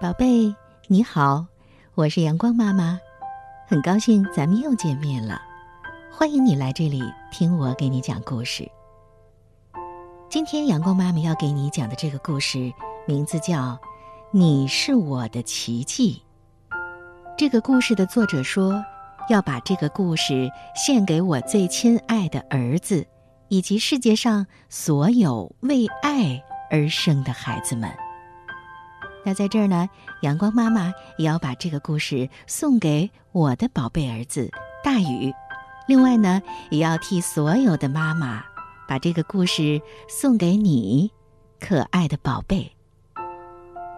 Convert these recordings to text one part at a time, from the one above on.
宝贝，你好，我是阳光妈妈，很高兴咱们又见面了。欢迎你来这里听我给你讲故事。今天阳光妈妈要给你讲的这个故事名字叫《你是我的奇迹》。这个故事的作者说，要把这个故事献给我最亲爱的儿子，以及世界上所有为爱而生的孩子们。那在这儿呢，阳光妈妈也要把这个故事送给我的宝贝儿子大宇。另外呢，也要替所有的妈妈把这个故事送给你，可爱的宝贝。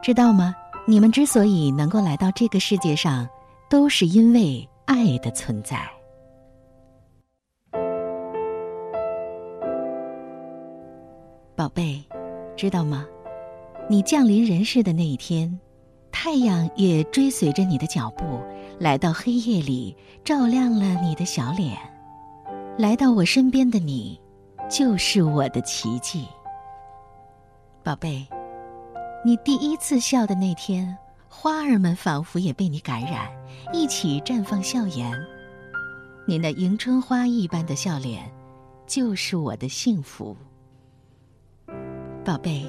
知道吗？你们之所以能够来到这个世界上，都是因为爱的存在。宝贝，知道吗？你降临人世的那一天，太阳也追随着你的脚步，来到黑夜里，照亮了你的小脸。来到我身边的你，就是我的奇迹。宝贝，你第一次笑的那天，花儿们仿佛也被你感染，一起绽放笑颜。你那迎春花一般的笑脸，就是我的幸福。宝贝。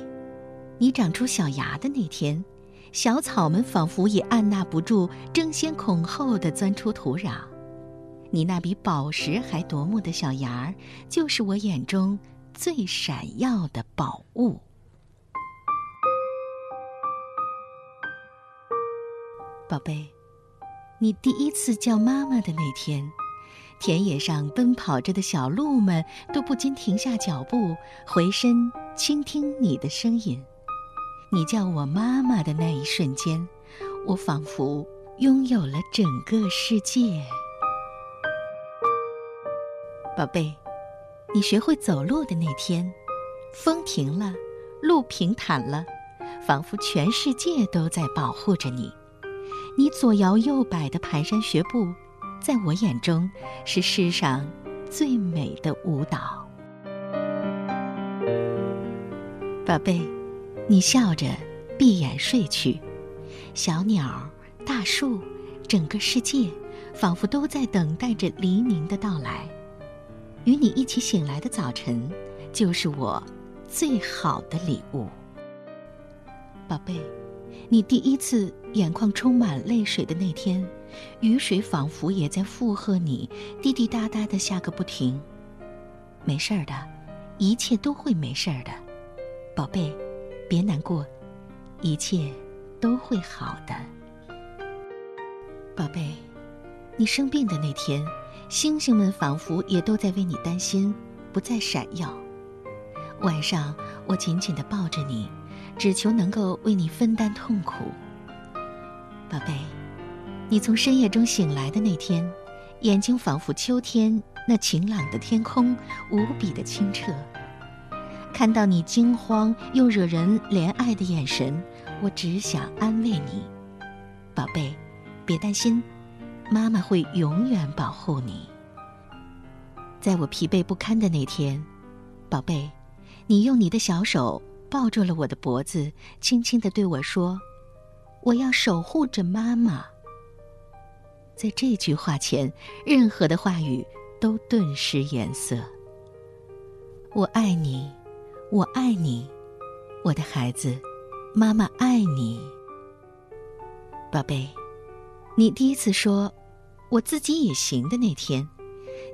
你长出小芽的那天，小草们仿佛也按捺不住，争先恐后的钻出土壤。你那比宝石还夺目的小芽儿，就是我眼中最闪耀的宝物。宝贝，你第一次叫妈妈的那天，田野上奔跑着的小鹿们都不禁停下脚步，回身倾听你的声音。你叫我妈妈的那一瞬间，我仿佛拥有了整个世界。宝贝，你学会走路的那天，风停了，路平坦了，仿佛全世界都在保护着你。你左摇右摆的蹒跚学步，在我眼中是世上最美的舞蹈。宝贝。你笑着，闭眼睡去，小鸟、大树，整个世界，仿佛都在等待着黎明的到来。与你一起醒来的早晨，就是我最好的礼物。宝贝，你第一次眼眶充满泪水的那天，雨水仿佛也在附和你，滴滴答答的下个不停。没事儿的，一切都会没事儿的，宝贝。别难过，一切都会好的，宝贝。你生病的那天，星星们仿佛也都在为你担心，不再闪耀。晚上，我紧紧的抱着你，只求能够为你分担痛苦。宝贝，你从深夜中醒来的那天，眼睛仿佛秋天那晴朗的天空，无比的清澈。看到你惊慌又惹人怜爱的眼神，我只想安慰你，宝贝，别担心，妈妈会永远保护你。在我疲惫不堪的那天，宝贝，你用你的小手抱住了我的脖子，轻轻的对我说：“我要守护着妈妈。”在这句话前，任何的话语都顿失颜色。我爱你。我爱你，我的孩子，妈妈爱你，宝贝。你第一次说“我自己也行”的那天，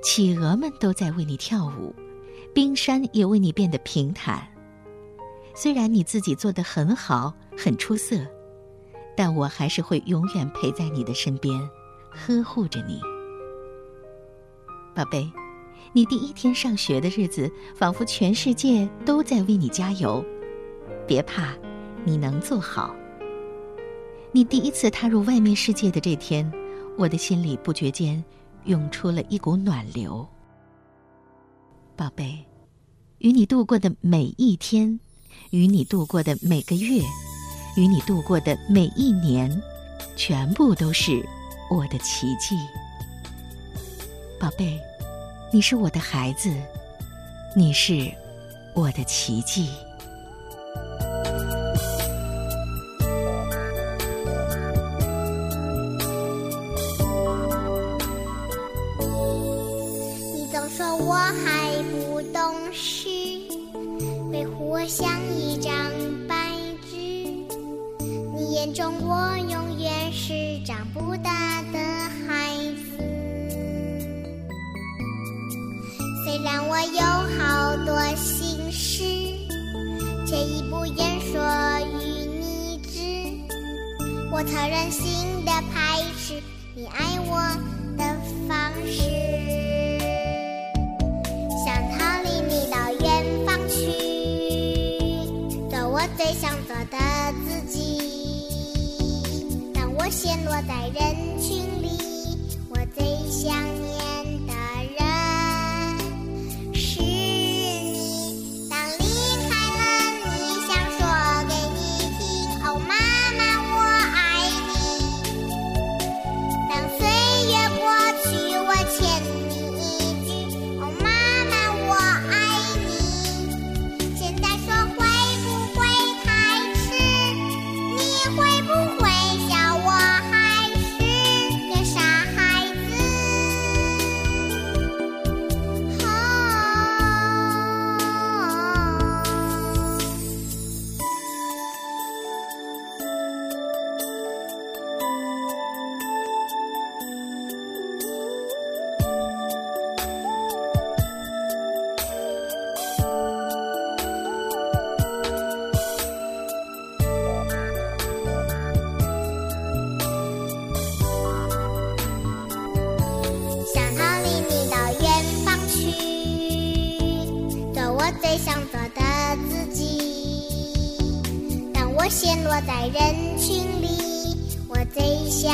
企鹅们都在为你跳舞，冰山也为你变得平坦。虽然你自己做的很好，很出色，但我还是会永远陪在你的身边，呵护着你，宝贝。你第一天上学的日子，仿佛全世界都在为你加油。别怕，你能做好。你第一次踏入外面世界的这天，我的心里不觉间涌出了一股暖流。宝贝，与你度过的每一天，与你度过的每个月，与你度过的每一年，全部都是我的奇迹。宝贝。你是我的孩子你是我的奇迹。你总说我还不懂事维护我像一张白纸。你眼中我永远是长不大。但我有好多心事，却已不言说与你知。我特任性的排斥你爱我的方式。想逃离你到远方去，做我最想做的自己。当我陷落在人群里，我最想想做的自己。当我陷落在人群里，我最想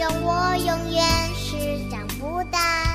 让我永远是长不大